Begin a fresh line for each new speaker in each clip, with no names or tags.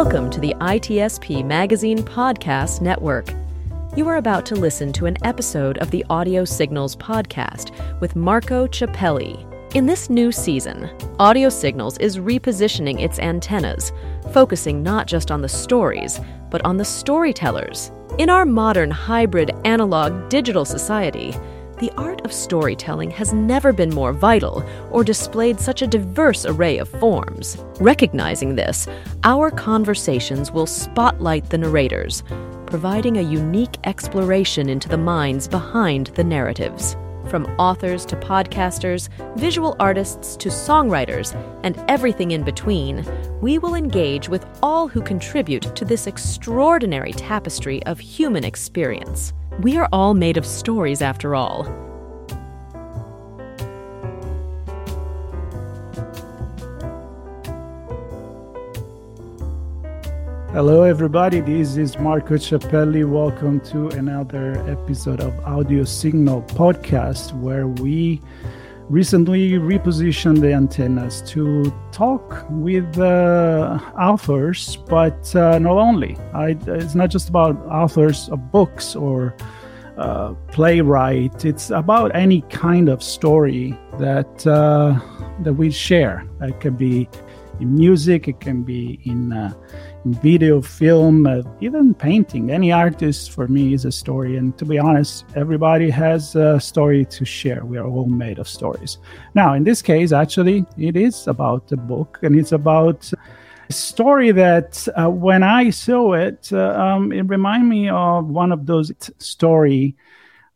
Welcome to the ITSP Magazine Podcast Network. You are about to listen to an episode of the Audio Signals podcast with Marco Ciappelli. In this new season, Audio Signals is repositioning its antennas, focusing not just on the stories, but on the storytellers. In our modern hybrid analog digital society, the art of storytelling has never been more vital or displayed such a diverse array of forms. Recognizing this, our conversations will spotlight the narrators, providing a unique exploration into the minds behind the narratives. From authors to podcasters, visual artists to songwriters, and everything in between, we will engage with all who contribute to this extraordinary tapestry of human experience. We are all made of stories after all.
Hello, everybody. This is Marco Ciappelli. Welcome to another episode of Audio Signal podcast, where we recently repositioned the antennas to talk with uh, authors, but uh, not only. I, it's not just about authors of books or uh, playwright. It's about any kind of story that uh, that we share. It can be in music, it can be in uh, video, film, uh, even painting. Any artist for me is a story. And to be honest, everybody has a story to share. We are all made of stories. Now, in this case, actually, it is about a book and it's about a story that uh, when I saw it, uh, um, it reminded me of one of those t- story.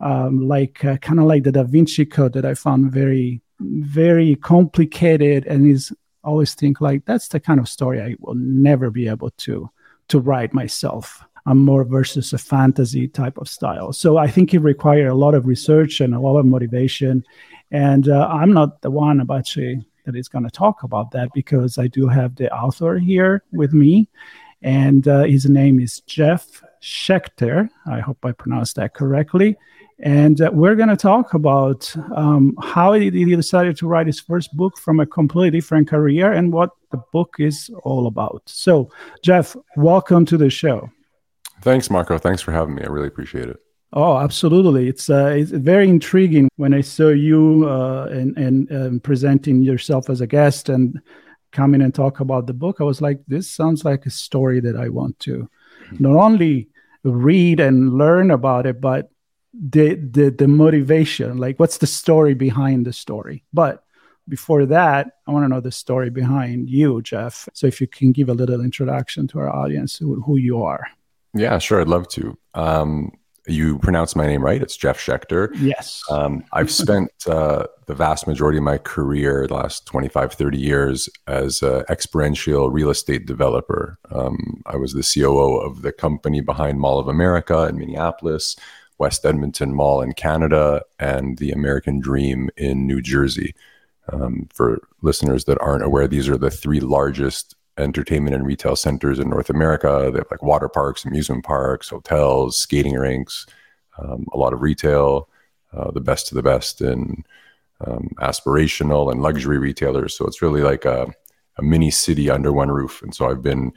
Um, like uh, kind of like the Da Vinci Code that I found very, very complicated and is always think like that's the kind of story I will never be able to to write myself. I'm more versus a fantasy type of style. So I think it required a lot of research and a lot of motivation. And uh, I'm not the one actually that is going to talk about that because I do have the author here with me, and uh, his name is Jeff Sheckter. I hope I pronounced that correctly. And uh, we're going to talk about um, how he decided to write his first book from a completely different career and what the book is all about. So, Jeff, welcome to the show.
Thanks, Marco. Thanks for having me. I really appreciate it.
Oh, absolutely! It's uh, it's very intriguing when I saw you uh, and and um, presenting yourself as a guest and coming and talk about the book. I was like, this sounds like a story that I want to not only read and learn about it, but the the the motivation like what's the story behind the story? But before that i want to know the story behind you jeff. So if you can give a little introduction to our audience who, who you are.
Yeah sure i'd love to. Um, you pronounce my name right it's jeff sheckter.
Yes.
Um, i've spent uh, the vast majority of my career the last 25 30 years as an experiential real estate developer. Um, i was the coo of the company behind mall of america in minneapolis West Edmonton Mall in Canada and the American Dream in New Jersey. Um, for listeners that aren't aware, these are the three largest entertainment and retail centers in North America. They have like water parks, amusement parks, hotels, skating rinks, um, a lot of retail, uh, the best of the best in um, aspirational and luxury retailers. So it's really like a, a mini city under one roof. And so I've been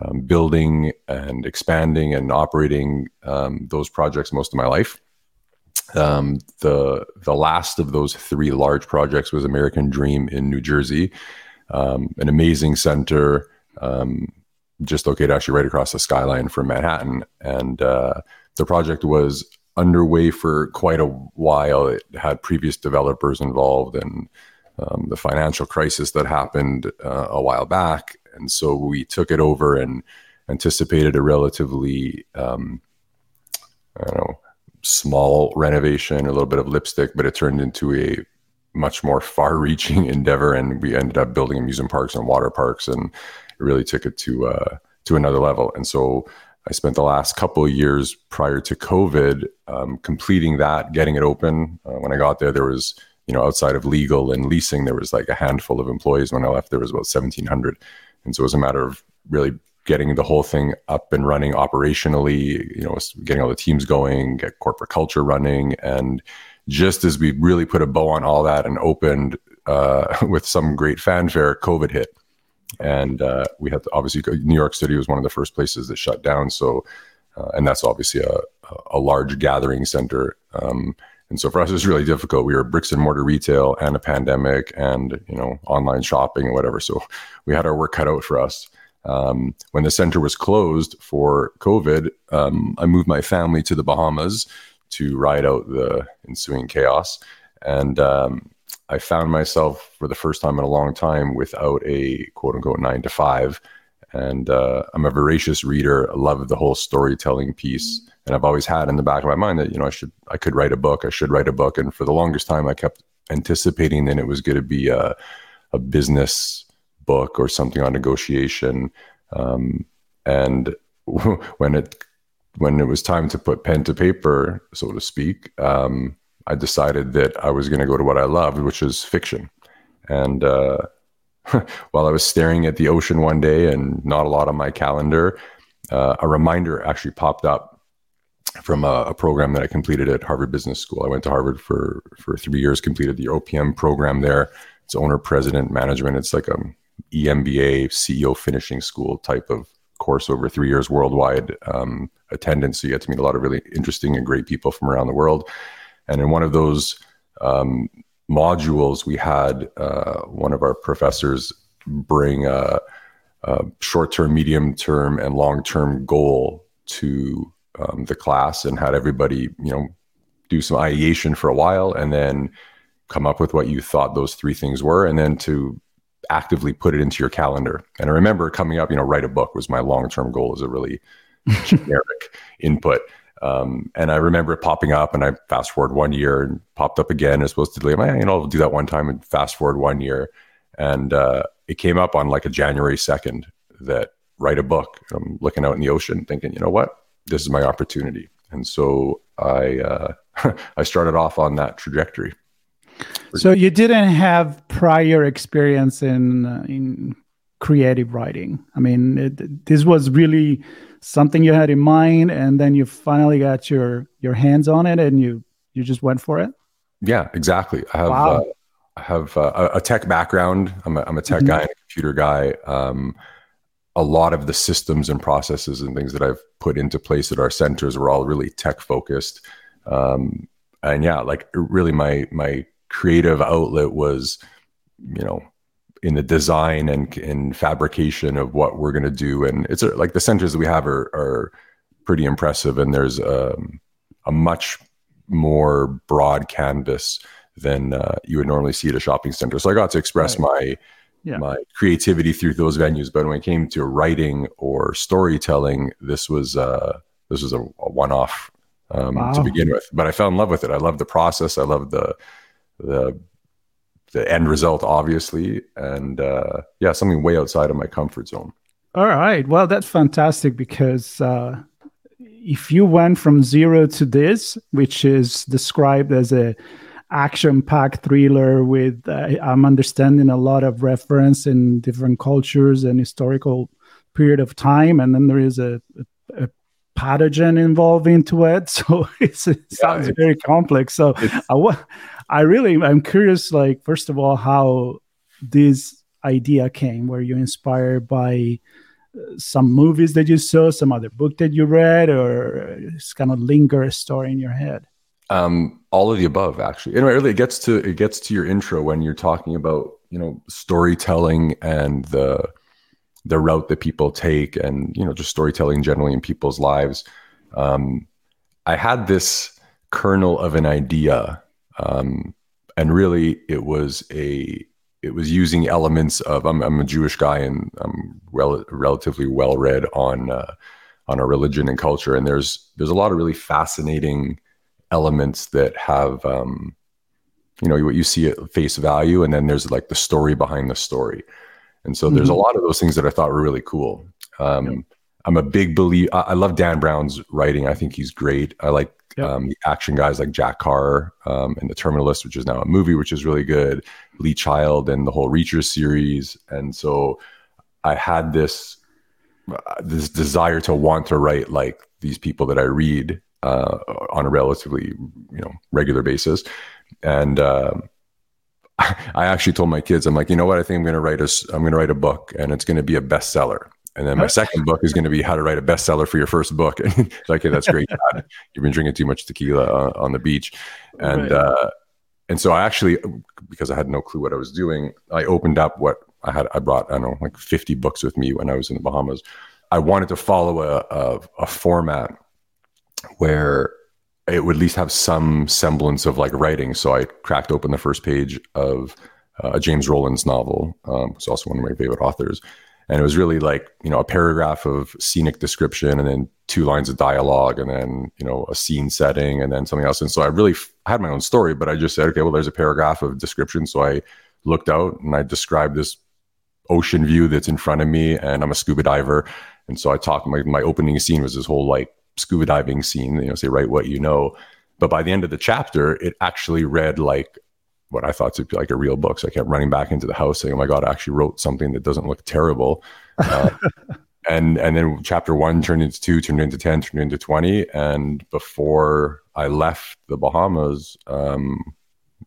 um, building and expanding and operating um, those projects most of my life. Um, the the last of those three large projects was American Dream in New Jersey, um, an amazing center um, just located actually right across the skyline from Manhattan. And uh, the project was underway for quite a while. It had previous developers involved, and um, the financial crisis that happened uh, a while back and so we took it over and anticipated a relatively um, I don't know small renovation, a little bit of lipstick, but it turned into a much more far-reaching endeavor, and we ended up building amusement parks and water parks, and it really took it to uh, to another level. And so I spent the last couple of years prior to COVID um, completing that, getting it open. Uh, when I got there, there was you know outside of legal and leasing, there was like a handful of employees. When I left, there was about seventeen hundred. And so it was a matter of really getting the whole thing up and running operationally, you know, getting all the teams going, get corporate culture running. And just as we really put a bow on all that and opened uh, with some great fanfare, COVID hit. and uh, we had to obviously New York City was one of the first places that shut down. So, uh, and that's obviously a, a large gathering center. Um, and so for us, it was really difficult. We were bricks and mortar retail and a pandemic and, you know, online shopping and whatever. So we had our work cut out for us. Um, when the center was closed for COVID, um, I moved my family to the Bahamas to ride out the ensuing chaos. And um, I found myself for the first time in a long time without a quote unquote nine to five. And uh, I'm a voracious reader. I love the whole storytelling piece. And I've always had in the back of my mind that, you know, I should, I could write a book. I should write a book. And for the longest time, I kept anticipating that it was going to be a, a business book or something on negotiation. Um, and when it when it was time to put pen to paper, so to speak, um, I decided that I was going to go to what I loved, which is fiction. And uh, while I was staring at the ocean one day and not a lot on my calendar, uh, a reminder actually popped up from a, a, program that I completed at Harvard Business School. I went to Harvard for for three years, completed the OPM program there. It's owner, president, management. It's like a EMBA, CEO finishing school type of course over three years worldwide um, attendance. So you get to meet a lot of really interesting and great people from around the world. And in one of those um, modules, we had uh, one of our professors bring a, a short term, medium term, and long term goal to um, the class and had everybody, you know, do some ideation for a while and then come up with what you thought those three things were and then to actively put it into your calendar. And I remember coming up, you know, write a book was my long term goal as a really generic input. Um, and I remember it popping up, and I fast forward one year and popped up again. As supposed to my, you know, I'll do that one time and fast forward one year, and uh, it came up on like a January second that write a book. I'm looking out in the ocean, thinking, you know what, this is my opportunity, and so I uh, I started off on that trajectory.
So you didn't have prior experience in uh, in creative writing. I mean, it, this was really something you had in mind and then you finally got your your hands on it and you you just went for it
yeah exactly i have wow. uh, i have uh, a tech background i'm a, I'm a tech mm-hmm. guy and a computer guy um, a lot of the systems and processes and things that i've put into place at our centers were all really tech focused um, and yeah like really my my creative outlet was you know in the design and in fabrication of what we're going to do. And it's like the centers that we have are, are pretty impressive. And there's um, a much more broad canvas than uh, you would normally see at a shopping center. So I got to express right. my yeah. my creativity through those venues. But when it came to writing or storytelling, this was uh, this was a, a one off um, wow. to begin with. But I fell in love with it. I love the process. I love the the the end result, obviously, and uh, yeah, something way outside of my comfort zone.
All right, well, that's fantastic because uh, if you went from zero to this, which is described as a action-packed thriller with, uh, I'm understanding a lot of reference in different cultures and historical period of time, and then there is a, a, a pathogen involved into it. So it sounds yeah, very complex. So I, I really I'm curious like first of all how this idea came. Were you inspired by uh, some movies that you saw some other book that you read or just kind of linger a story in your head
um, all of the above actually. Anyway really it gets to it gets to your intro when you're talking about you know storytelling and the the route that people take and you know just storytelling generally in people's lives. Um, i had this kernel of an idea um, and really, it was a it was using elements of I'm, I'm a Jewish guy and I'm rel- relatively well read on uh, on our religion and culture, and there's there's a lot of really fascinating elements that have um, you know what you see at face value, and then there's like the story behind the story, and so mm-hmm. there's a mm-hmm. lot of those things that I thought were really cool. Um, I'm a big believer. I love Dan Brown's writing. I think he's great. I like Yep. Um, the action guys like Jack Carr um, and The Terminal List, which is now a movie, which is really good. Lee Child and the whole Reacher series. And so I had this uh, this desire to want to write like these people that I read uh, on a relatively you know regular basis, and uh, I actually told my kids, I'm like, you know what? I think I'm going to write a, I'm going to write a book, and it's going to be a bestseller. And then my second book is going to be how to write a bestseller for your first book. it's like, okay, that's great. Dad. You've been drinking too much tequila uh, on the beach, and right. uh, and so I actually, because I had no clue what I was doing, I opened up what I had. I brought I don't know like 50 books with me when I was in the Bahamas. I wanted to follow a, a, a format where it would at least have some semblance of like writing. So I cracked open the first page of uh, James Rollins novel, um, who's also one of my favorite authors, and it was really like you know a paragraph of scenic description and then two lines of dialogue and then you know a scene setting and then something else. And so i really f- had my own story but i just said okay well there's a paragraph of description. So i looked out and i described this ocean view that's in front of me and i'm a scuba diver. And so i talked my, my opening scene was this whole like scuba diving scene you know say write what you know but by the end of the chapter it actually read like what I thought to be like a real book. So I kept running back into the house saying, "Oh my god, I actually wrote something that doesn't look terrible." Uh, and and then chapter one turned into two, turned into ten, turned into twenty. And before I left the Bahamas, um,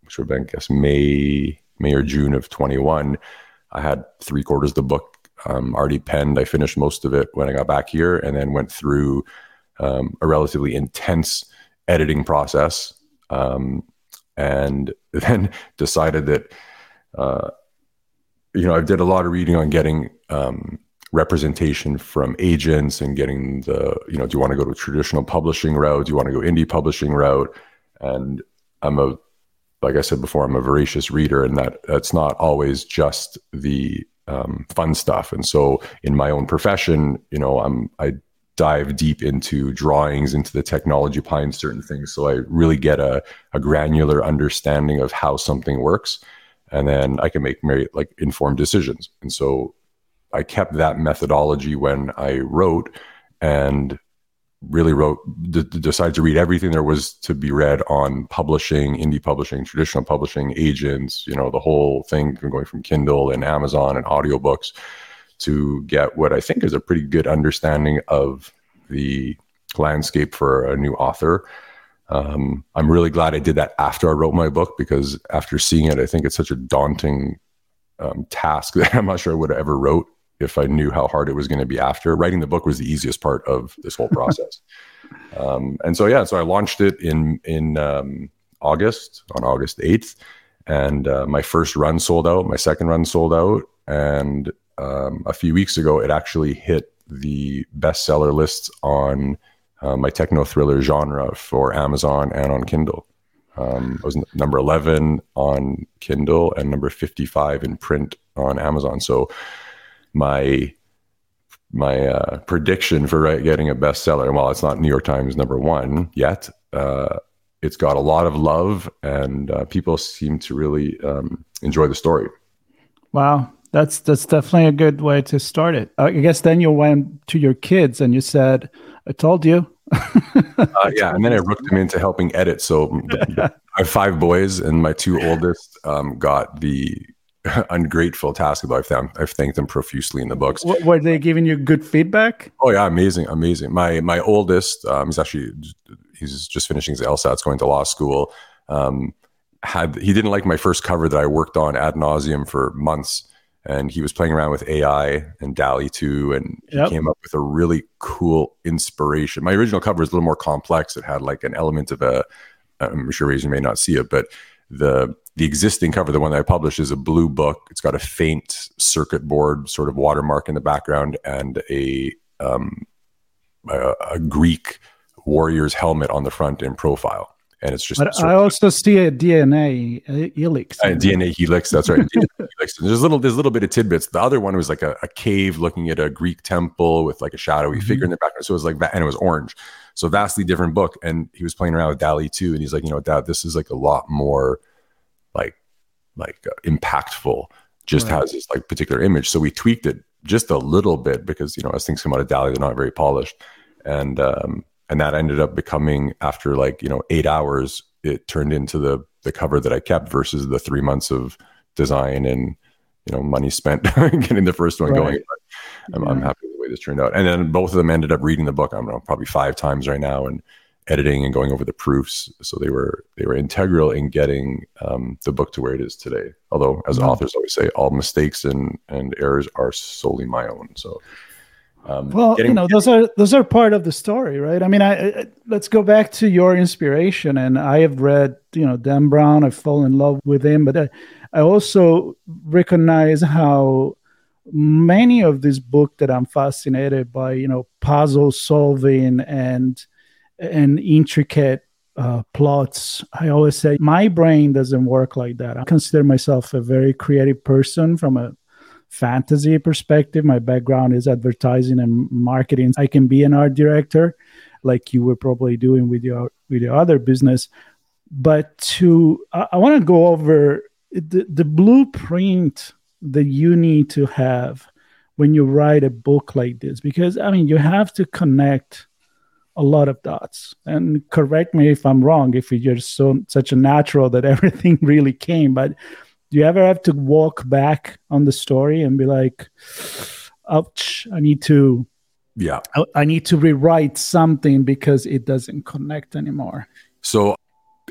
which would have been I guess May May or June of twenty one, I had three quarters of the book um, already penned. I finished most of it when I got back here, and then went through um, a relatively intense editing process. Um, and then decided that uh, you know I did a lot of reading on getting um, representation from agents and getting the you know do you want to go to traditional publishing route do you want to go indie publishing route and I'm a like I said before I'm a voracious reader and that that's not always just the um, fun stuff and so in my own profession you know I'm I dive deep into drawings, into the technology behind certain things. So I really get a, a granular understanding of how something works. And then I can make very like informed decisions. And so I kept that methodology when I wrote and really wrote, d- decided to read everything there was to be read on publishing, indie publishing, traditional publishing, agents, you know, the whole thing going from Kindle and Amazon and audiobooks to get what I think is a pretty good understanding of the landscape for a new author. Um, I'm really glad I did that after I wrote my book because after seeing it, I think it's such a daunting um, task that I'm not sure I would have ever wrote if I knew how hard it was going to be after. Writing the book was the easiest part of this whole process. um, and so, yeah, so I launched it in in um, August on August 8th, and uh, my first run sold out. My second run sold out, and um, a few weeks ago, it actually hit the bestseller lists on uh, my techno thriller genre for Amazon and on Kindle. Um, I was number 11 on Kindle and number 55 in print on Amazon. So my my uh, prediction for getting a bestseller, while it's not New York Times number one yet, uh, it's got a lot of love and uh, people seem to really um, enjoy the story.
Wow, that's that's definitely a good way to start it. I guess then you went to your kids and you said, "I told you."
uh, yeah, and then I rooked them into helping edit. So I have five boys, and my two oldest um, got the ungrateful task. Though I've, thanked, I've thanked them profusely in the books.
were they giving you good feedback?
Oh yeah, amazing, amazing. My my oldest, um, he's actually he's just finishing his LSATs, going to law school. Um, had he didn't like my first cover that I worked on ad nauseum for months and he was playing around with AI and DALL-E 2, and he yep. came up with a really cool inspiration. My original cover is a little more complex. It had like an element of a, I'm sure you may not see it, but the the existing cover, the one that I published, is a blue book. It's got a faint circuit board sort of watermark in the background and a um, a, a Greek warrior's helmet on the front in profile and it's just.
But I also see a DNA helix.
Uh, DNA helix. That's right. helix. There's a little. There's a little bit of tidbits. The other one was like a, a cave looking at a Greek temple with like a shadowy mm-hmm. figure in the background. So it was like that, and it was orange. So vastly different book. And he was playing around with DALL-E 2, and he's like, you know, Dad, this is like a lot more, like, like uh, impactful. Just right. has this like particular image. So we tweaked it just a little bit because you know as things come out of DALL-E, they're not very polished. And um, and that ended up becoming after like you know eight hours it turned into the the cover that i kept versus the three months of design and you know money spent getting the first one right. going I'm, yeah. I'm, happy with the way this turned out and then both of them ended up reading the book i don't know probably five times right now and editing and going over the proofs. So they were they were integral in getting um, the book to where it is today. Although, as mm-hmm. authors always say, all mistakes and and errors are solely my own. So.
Um, well, getting, you know, those are those are part of the story, right? I mean, I, I, let's go back to your inspiration. And I have read, you know, Dan Brown. I've fallen in love with him, but I, I also recognize how many of these books that I'm fascinated by, you know, puzzle solving and and intricate uh, plots. I always say my brain doesn't work like that. I consider myself a very creative person from a fantasy perspective. My background is advertising and marketing. I can be an art director, like you were probably doing with your with your other business. But to I, I want to go over the, the blueprint that you need to have when you write a book like this because i mean you have to connect a lot of dots and correct me if i'm wrong if you're so such a natural that everything really came but do you ever have to walk back on the story and be like ouch i need to
yeah
I, I need to rewrite something because it doesn't connect anymore
so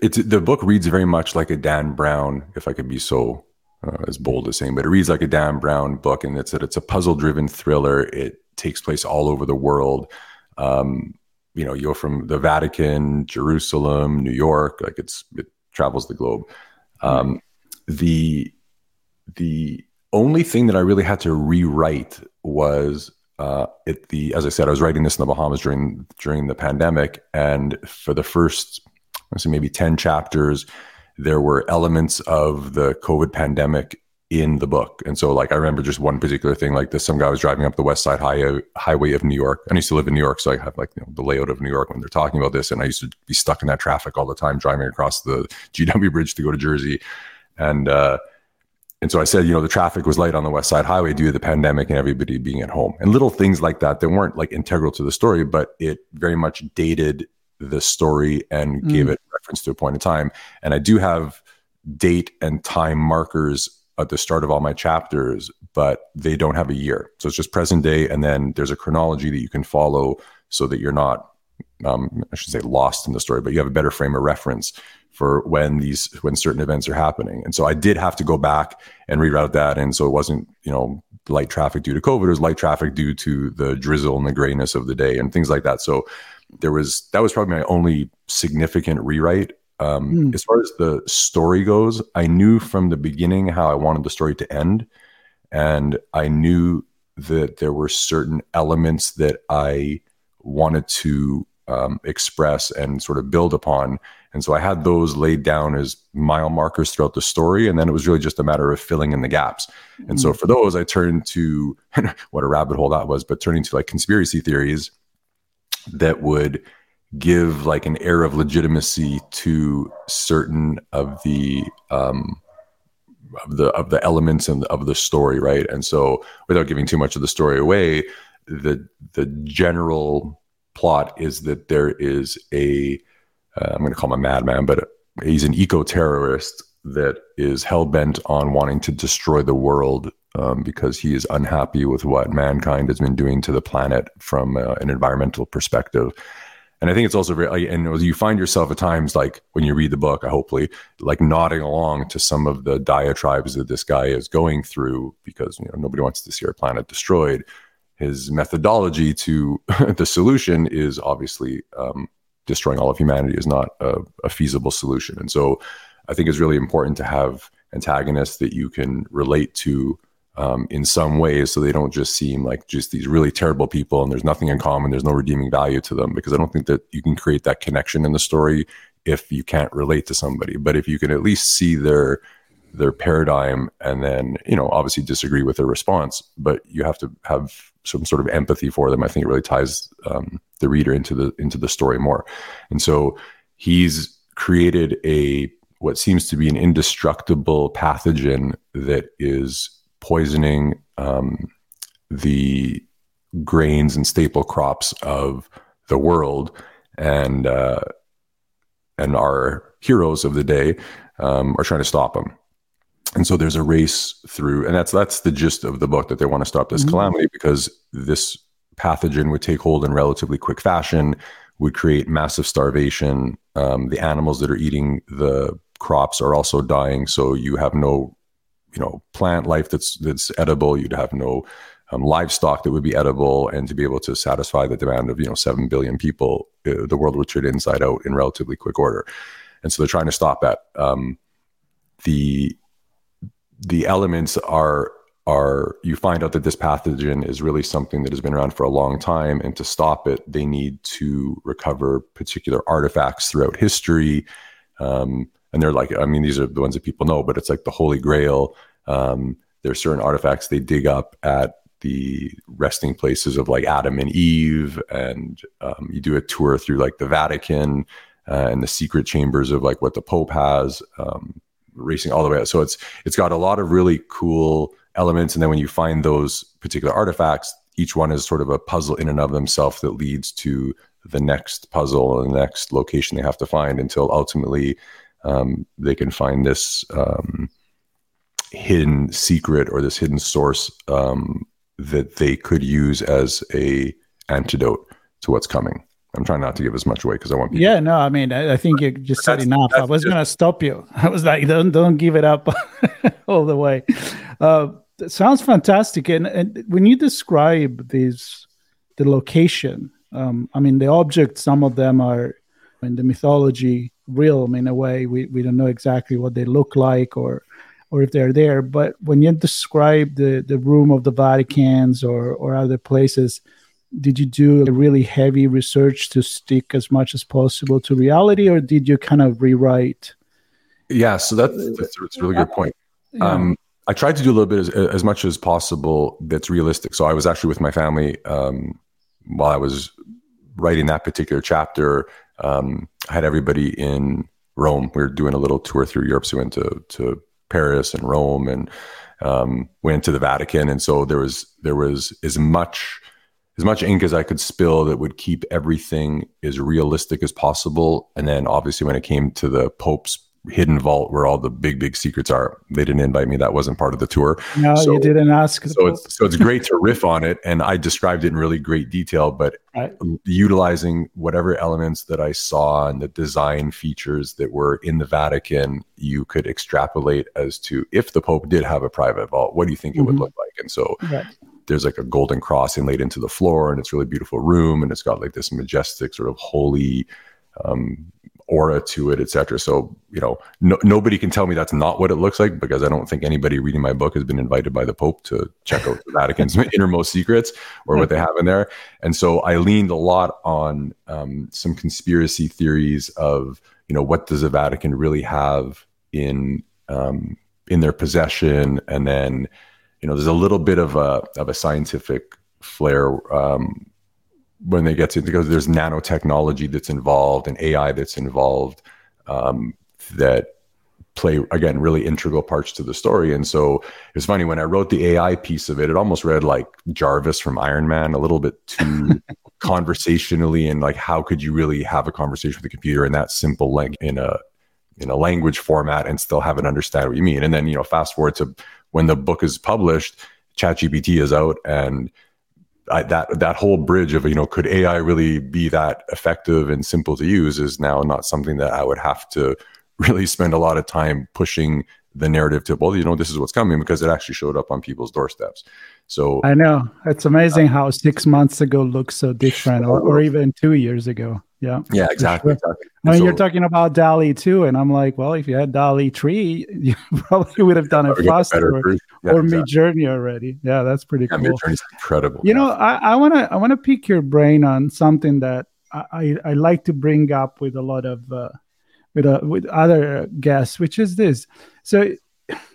it's the book reads very much like a dan brown if i could be so uh, as bold as saying, but it reads like a Dan Brown book, and it's that it's a puzzle-driven thriller. It takes place all over the world. Um, you know, you go from the Vatican, Jerusalem, New York, like it's it travels the globe. Um, the the only thing that I really had to rewrite was uh, the as I said, I was writing this in the Bahamas during during the pandemic, and for the first, I say maybe ten chapters, there were elements of the COVID pandemic in the book. And so, like, I remember just one particular thing like this some guy was driving up the West Side high, Highway of New York. I used to live in New York, so I have like you know, the layout of New York when they're talking about this. And I used to be stuck in that traffic all the time, driving across the GW Bridge to go to Jersey. And, uh, and so I said, you know, the traffic was light on the West Side Highway due to the pandemic and everybody being at home. And little things like that that weren't like integral to the story, but it very much dated the story and mm. gave it reference to a point in time. And I do have date and time markers at the start of all my chapters, but they don't have a year. So it's just present day. And then there's a chronology that you can follow so that you're not, um, I should say, lost in the story, but you have a better frame of reference for when these when certain events are happening. And so I did have to go back and reroute that. And so it wasn't, you know, light traffic due to COVID, it was light traffic due to the drizzle and the grayness of the day and things like that. So there was that was probably my only significant rewrite. Um, mm. As far as the story goes, I knew from the beginning how I wanted the story to end, and I knew that there were certain elements that I wanted to um, express and sort of build upon. And so I had those laid down as mile markers throughout the story. And then it was really just a matter of filling in the gaps. And mm. so hmm. for those, I turned to what a rabbit hole that was, but turning to like conspiracy theories that would give like an air of legitimacy to certain of the um, of the of the elements and of the story, right? And so, without giving too much of the story away, the the general plot is that there is a uh, I'm going to call him a madman, but he's an eco terrorist that is hell bent on wanting to destroy the world um, because he is unhappy with what mankind has been doing to the planet from uh, an environmental perspective. And I think it's also very, and you find yourself at times, like when you read the book, hopefully, like nodding along to some of the diatribes that this guy is going through because you know nobody wants to see our planet destroyed. His methodology to the solution is obviously um, destroying all of humanity is not a, a feasible solution. And so, I think it's really important to have antagonists that you can relate to um, in some ways so they don't just seem like just these really terrible people and there's nothing in common there's no redeeming value to them because i don't think that you can create that connection in the story if you can't relate to somebody but if you can at least see their their paradigm and then you know obviously disagree with their response but you have to have some sort of empathy for them i think it really ties um, the reader into the into the story more and so he's created a what seems to be an indestructible pathogen that is poisoning um, the grains and staple crops of the world, and uh, and our heroes of the day um, are trying to stop them. And so there's a race through, and that's that's the gist of the book that they want to stop this mm-hmm. calamity because this pathogen would take hold in relatively quick fashion, would create massive starvation. Um, the animals that are eating the crops are also dying, so you have no, you know, plant life that's that's edible. You'd have no um, livestock that would be edible, and to be able to satisfy the demand of you know seven billion people, uh, the world would turn inside out in relatively quick order. And so they're trying to stop that. Um, the the elements are are you find out that this pathogen is really something that has been around for a long time and to stop it they need to recover particular artifacts throughout history. Um, and they're like i mean these are the ones that people know but it's like the holy grail. Um, there are certain artifacts they dig up at the resting places of like adam and eve and um, you do a tour through like the vatican uh, and the secret chambers of like what the pope has. Um, racing all the way out so it's it's got a lot of really cool elements. And then when you find those particular artifacts, each one is sort of a puzzle in and of themselves that leads to the next puzzle and the next location they have to find until ultimately um, they can find this um, hidden secret or this hidden source um, that they could use as a antidote to what's coming. I'm trying not to give as much away because I want
people. Yeah, no, I mean, I, I think you just said enough. I was going to stop you. I was like, don't don't give it up all the way. Uh, sounds fantastic. And, and when you describe these, the location, um, I mean, the objects, some of them are in the mythology realm in a way. We, we don't know exactly what they look like or or if they're there. But when you describe the, the room of the Vatican's or, or other places, did you do a really heavy research to stick as much as possible to reality, or did you kind of rewrite?
Yeah, so that's, that's, that's a really good point. Yeah. Um, I tried to do a little bit as, as, much as possible that's realistic. So I was actually with my family um, while I was writing that particular chapter. Um, I had everybody in Rome. We were doing a little tour through Europe. So we went to, to Paris and Rome and um, went to the Vatican. And so there was there was as much as much ink as I could spill that would keep everything as realistic as possible. And then obviously when it came to the Pope's hidden vault where all the big big secrets are they didn't invite me that wasn't part of the tour
no so, you didn't ask
so it's so it's great to riff on it and i described it in really great detail but right. utilizing whatever elements that i saw and the design features that were in the vatican you could extrapolate as to if the pope did have a private vault what do you think it mm-hmm. would look like and so right. There's like a golden cross inlaid into the floor and it's really beautiful room and it's got like this majestic sort of holy um, aura to it, etc. So you know, no, nobody can tell me that's not what it looks like because I don't think anybody reading my book has been invited by the Pope to check out the Vatican's innermost secrets or what they have in there. And so I leaned a lot on um, some conspiracy theories of you know what does the Vatican really have in um, in their possession, and then you know there's a little bit of a of a scientific flair um, when they get to because there's nanotechnology that's involved and AI that's involved um, that play again really integral parts to the story. And so it's funny when I wrote the AI piece of it, it almost read like Jarvis from Iron Man, a little bit too conversationally and like how could you really have a conversation with a computer in that simple like in a in a language format and still have it understand what you mean. And then you know fast forward to when the book is published, ChatGPT is out and I, that that whole bridge of you know could AI really be that effective and simple to use is now not something that I would have to really spend a lot of time pushing the narrative to well you know this is what's coming because it actually showed up on people's doorsteps so
i know it's amazing uh, how six months ago looks so different or, or even two years ago yeah.
Yeah, exactly. Sure. exactly.
I mean, so, you're talking about DALL-E 2, and I'm like, well, if you had DALL-E 3, you probably would have done it faster or, yeah, or exactly. Midjourney already. Yeah, that's pretty yeah, cool.
Midjourney's incredible.
You know, I want to I want to pick your brain on something that I, I, like to bring up with a lot of uh, with uh, with other guests, which is this. So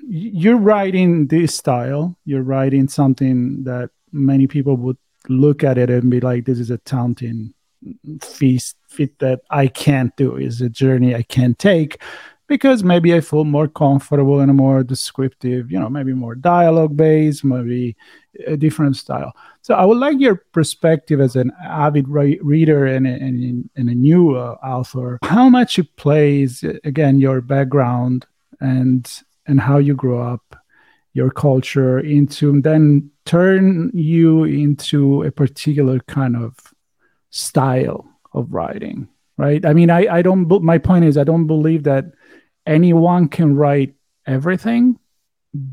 you're writing this style. You're writing something that many people would look at it and be like, "This is a taunting feast fit that I can't do. Is a journey I can't take because maybe I feel more comfortable in a more descriptive, you know, maybe more dialogue based, maybe a different style. So I would like your perspective as an avid re- reader and, and, and, a new uh, author, how much it plays, again, your background and and how you grew up your culture into then turn you into a particular kind of style of writing right i mean i i don't my point is i don't believe that anyone can write everything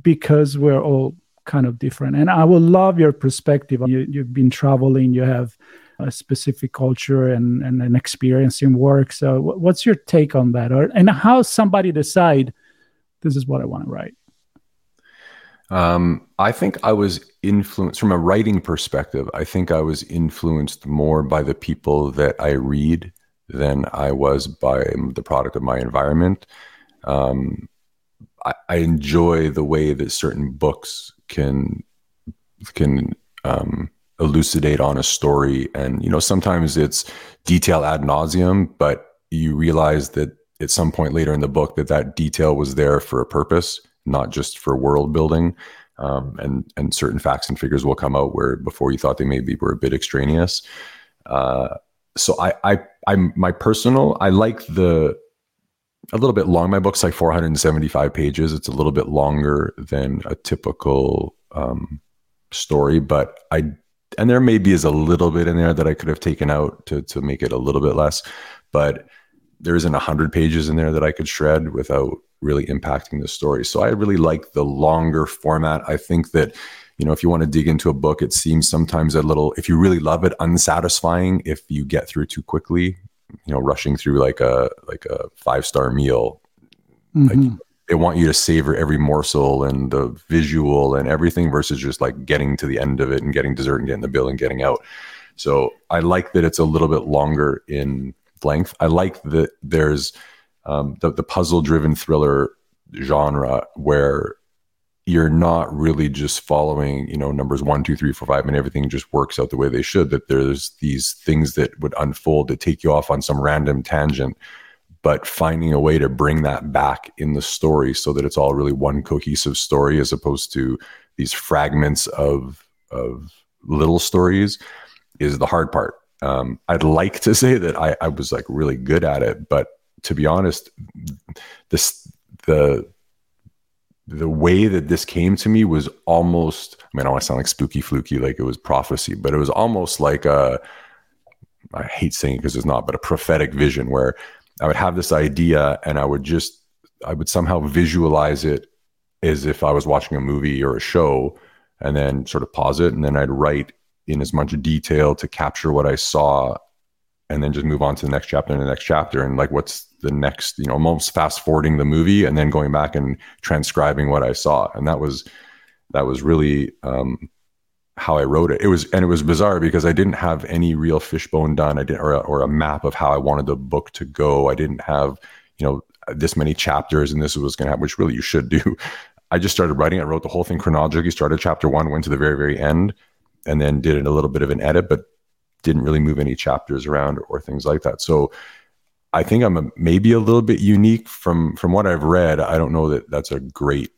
because we're all kind of different and i would love your perspective you, you've been traveling you have a specific culture and, and an experience in work so what's your take on that or and how somebody decide this is what i want to write
um, I think I was influenced from a writing perspective. I think I was influenced more by the people that I read than I was by the product of my environment. Um, I, I, enjoy the way that certain books can can um, elucidate on a story, and you know sometimes it's detail ad nauseum, but you realize that at some point later in the book that that detail was there for a purpose not just for world building. Um, and and certain facts and figures will come out where before you thought they maybe were a bit extraneous. Uh, so I I I'm my personal I like the a little bit long. My book's like 475 pages. It's a little bit longer than a typical um, story, but I and there maybe is a little bit in there that I could have taken out to to make it a little bit less, but there isn't a hundred pages in there that I could shred without really impacting the story. So I really like the longer format. I think that you know if you want to dig into a book it seems sometimes a little if you really love it unsatisfying if you get through too quickly you know rushing through like a like a five star meal mm-hmm. like they want you to savor every morsel and the visual and everything versus just like getting to the end of it and getting dessert and getting the bill and getting out. So i like that it's a little bit longer in length. I like that there's um, the, the puzzle driven thriller genre where you're not really just following you know numbers one two three four five and everything just works out the way they should that there's these things that would unfold to take you off on some random tangent but finding a way to bring that back in the story so that it's all really one cohesive story as opposed to these fragments of of little stories is the hard part. Um, i'd like to say that I, I was like really good at it but to be honest, this the the way that this came to me was almost I mean, I don't want to sound like spooky fluky, like it was prophecy, but it was almost like a I hate saying it because it's not, but a prophetic vision where I would have this idea and I would just I would somehow visualize it as if I was watching a movie or a show and then sort of pause it and then I'd write in as much detail to capture what I saw and then just move on to the next chapter and the next chapter. And like what's the next you know almost fast forwarding the movie and then going back and transcribing what i saw. And that was that was really um, how i wrote it. It was and it was bizarre because i didn't have any real fishbone done. I didn't or, or a map of how i wanted the book to go. I didn't have you know this many chapters and this was going to happen which really you should do. I just started writing. I wrote the whole thing chronologically started chapter one went to the very very end and then did a little bit of an edit but didn't really move any chapters around or things like that. So I think I'm a, maybe a little bit unique from from what I've read. I don't know that that's a great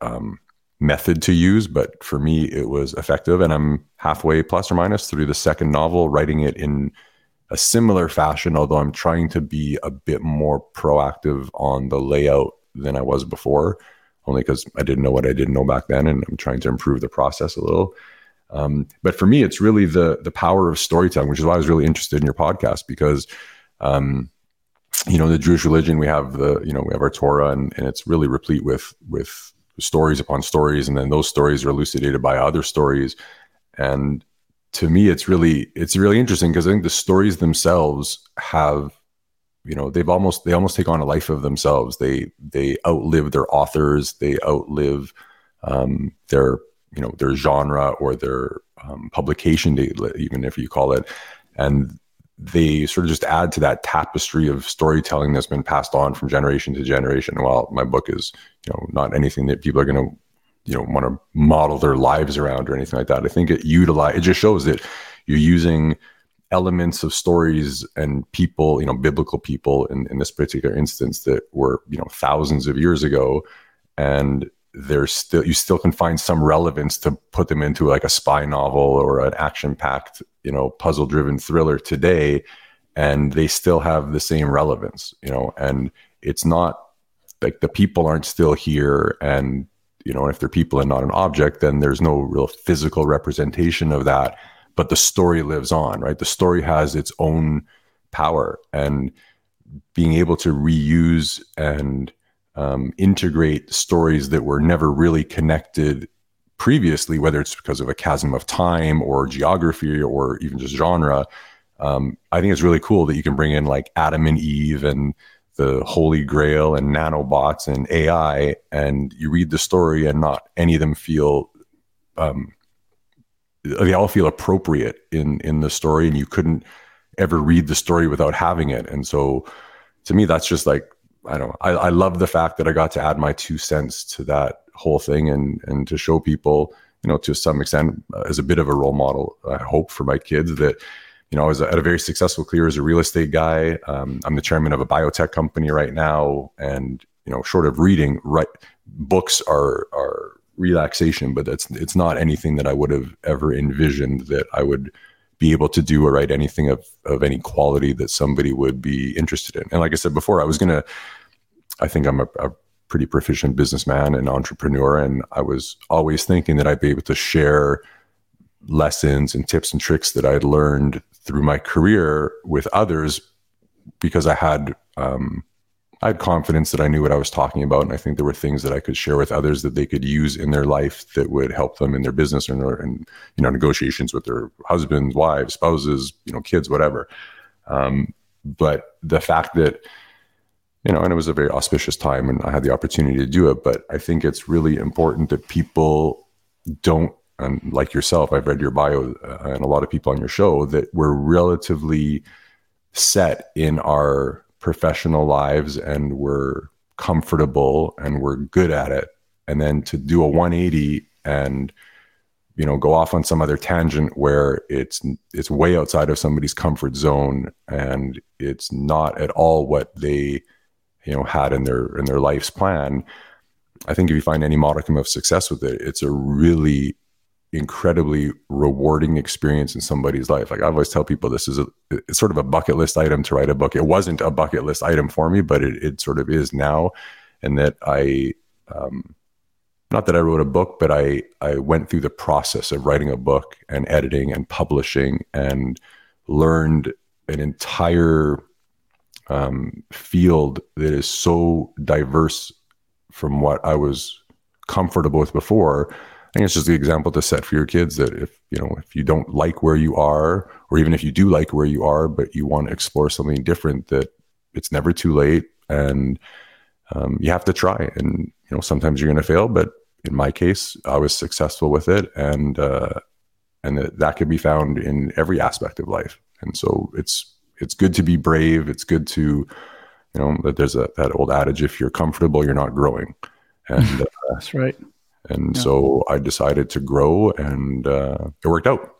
um, method to use, but for me, it was effective. And I'm halfway plus or minus through the second novel, writing it in a similar fashion, although I'm trying to be a bit more proactive on the layout than I was before, only because I didn't know what I didn't know back then, and I'm trying to improve the process a little. Um, but for me, it's really the the power of storytelling, which is why I was really interested in your podcast because um, you know the Jewish religion we have the you know we have our Torah and, and it's really replete with with stories upon stories and then those stories are elucidated by other stories. And to me it's really it's really interesting because I think the stories themselves have you know they've almost they almost take on a life of themselves. They they outlive their authors. They outlive um, their you know their genre or their um, publication date even if you call it. And they sort of just add to that tapestry of storytelling that's been passed on from generation to generation. While my book is, you know, not anything that people are going to, you know, want to model their lives around or anything like that. I think it utilize it just shows that you're using elements of stories and people, you know, biblical people in, in this particular instance that were, you know, thousands of years ago. And there's still you still can find some relevance to put them into like a spy novel or an action packed you know puzzle driven thriller today and they still have the same relevance you know and it's not like the people aren't still here and you know, if they're people and not an object, then there's no real physical representation of that. But the story lives on, right? The story has its own power, and being able to reuse and um, integrate stories that were never really connected previously, whether it's because of a chasm of time or geography or even just genre. Um, I think it's really cool that you can bring in like Adam and Eve and the Holy Grail and nanobots and AI, and you read the story, and not any of them feel. Um, they all feel appropriate in in the story, and you couldn't ever read the story without having it. And so, to me, that's just like I don't. I, I love the fact that I got to add my two cents to that whole thing, and and to show people, you know, to some extent, uh, as a bit of a role model. I hope for my kids that you know, I was at a very successful career as a real estate guy. Um, I'm the chairman of a biotech company right now, and you know, short of reading, right, books are are relaxation, but that's it's not anything that I would have ever envisioned that I would be able to do or write anything of of any quality that somebody would be interested in. And like I said before, I was gonna. I think I'm a, a pretty proficient businessman and entrepreneur, and I was always thinking that I'd be able to share lessons and tips and tricks that I'd learned through my career with others because I had um, I had confidence that I knew what I was talking about, and I think there were things that I could share with others that they could use in their life that would help them in their business in, in you know negotiations with their husbands, wives, spouses, you know, kids, whatever. Um, but the fact that you know, and it was a very auspicious time, and I had the opportunity to do it. But I think it's really important that people don't and like yourself, I've read your bio uh, and a lot of people on your show that we're relatively set in our professional lives and we're comfortable and we're good at it. And then to do a 180 and you know go off on some other tangent where it's it's way outside of somebody's comfort zone and it's not at all what they you know had in their in their life's plan i think if you find any modicum of success with it it's a really incredibly rewarding experience in somebody's life. Like I always tell people, this is a it's sort of a bucket list item to write a book. It wasn't a bucket list item for me, but it, it sort of is now. And that I, um, not that I wrote a book, but I I went through the process of writing a book and editing and publishing and learned an entire um, field that is so diverse from what I was comfortable with before think it's just the example to set for your kids that if you know if you don't like where you are, or even if you do like where you are, but you want to explore something different, that it's never too late, and um, you have to try. And you know sometimes you're going to fail, but in my case, I was successful with it, and uh, and that, that could be found in every aspect of life. And so it's it's good to be brave. It's good to you know that there's a that old adage: if you're comfortable, you're not growing.
And uh, that's right.
And yeah. so I decided to grow, and uh, it worked out.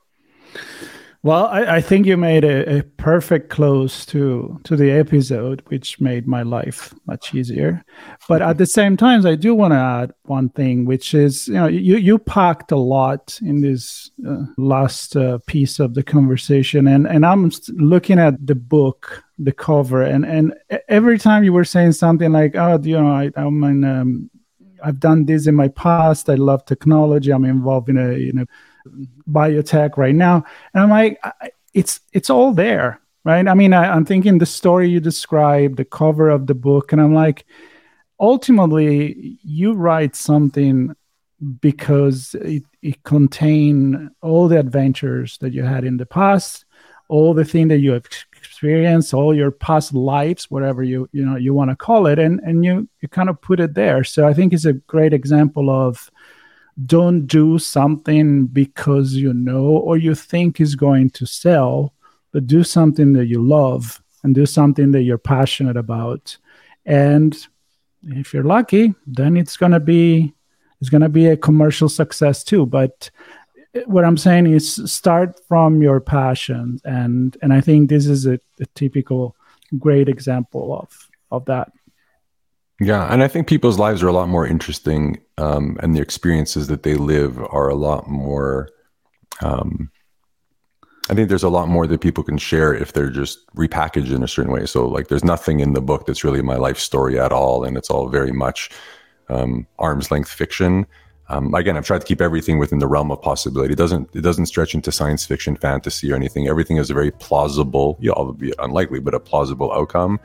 Well, I, I think you made a, a, perfect close to to the episode, which made my life much easier. But at the same time, I do want to add one thing, which is you know you you packed a lot in this uh, last uh, piece of the conversation, and and I'm looking at the book, the cover, and and every time you were saying something like, oh, you know, I, I'm in um, I've done this in my past. I love technology. I'm involved in a you know biotech right now, and I'm like, it's it's all there, right? I mean, I, I'm thinking the story you described, the cover of the book, and I'm like, ultimately, you write something because it, it contain all the adventures that you had in the past all the thing that you have experienced all your past lives whatever you you know you want to call it and and you you kind of put it there. So i think it's a great example of don't do something because you know or you think is going to sell but do something that you love and do something that you're passionate about. And if you're lucky then it's to be it's to be a commercial success too but what I'm saying is start from your passion, and and I think this is a, a typical great example of of that.
Yeah, and I think people's lives are a lot more interesting, um, and the experiences that they live are a lot more. Um, I think there's a lot more that people can share if they're just repackaged in a certain way. So, like, there's nothing in the book that's really my life story at all, and it's all very much um, arm's length fiction um, again, I've tried to keep everything within the realm of possibility. It doesn't it doesn't stretch into science fiction, fantasy, or anything. Everything is a very plausible, you know, albeit unlikely, but a plausible outcome.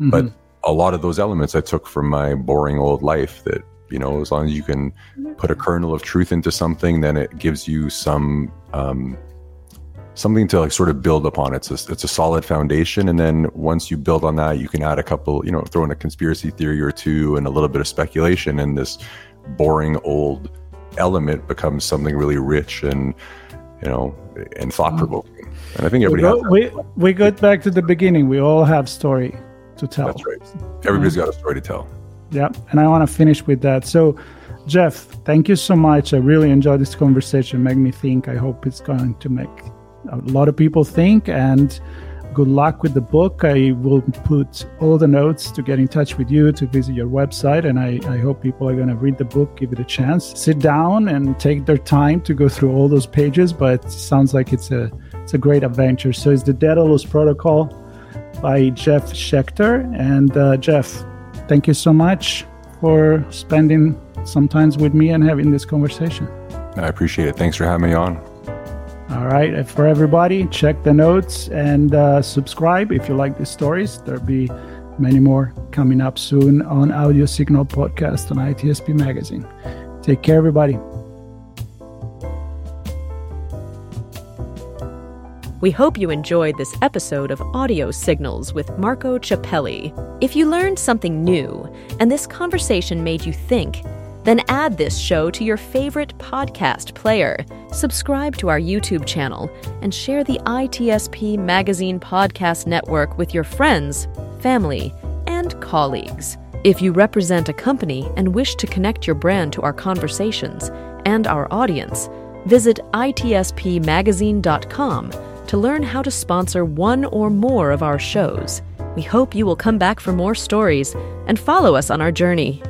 Mm-hmm. But a lot of those elements I took from my boring old life. That you know, as long as you can put a kernel of truth into something, then it gives you some um, something to like sort of build upon. It's a, it's a solid foundation, and then once you build on that, you can add a couple, you know, throw in a conspiracy theory or two and a little bit of speculation, and this boring old element becomes something really rich and you know and thought provoking. And I think everybody
we go, we, we got back to the beginning. We all have story to tell.
That's right. Everybody's got a story to tell.
Yeah, and I want to finish with that. So, Jeff, thank you so much. I really enjoyed this conversation. Make me think. I hope it's going to make a lot of people think and good luck with the book. I will put all the notes to get in touch with you to visit your website. And I, I hope people are going to read the book, give it a chance, sit down and take their time to go through all those pages. But it sounds like it's a, it's a great adventure. So it's the Daedalus Protocol by Jeff Sheckter. And uh, Jeff, thank you so much for spending some time with me and having this conversation.
I appreciate it. Thanks for having me on.
All right. For everybody, check the notes and uh, subscribe if you like these stories. There'll be many more coming up soon on Audio Signal Podcast on ITSP Magazine. Take care, everybody.
We hope you enjoyed this episode of Audio Signals with Marco Ciappelli. If you learned something new and this conversation made you think, then add this show to your favorite podcast player. Subscribe to our YouTube channel and share the ITSP Magazine Podcast Network with your friends, family, and colleagues. If you represent a company and wish to connect your brand to our conversations and our audience, visit itspmagazine.com to learn how to sponsor one or more of our shows. We hope you will come back for more stories and follow us on our journey.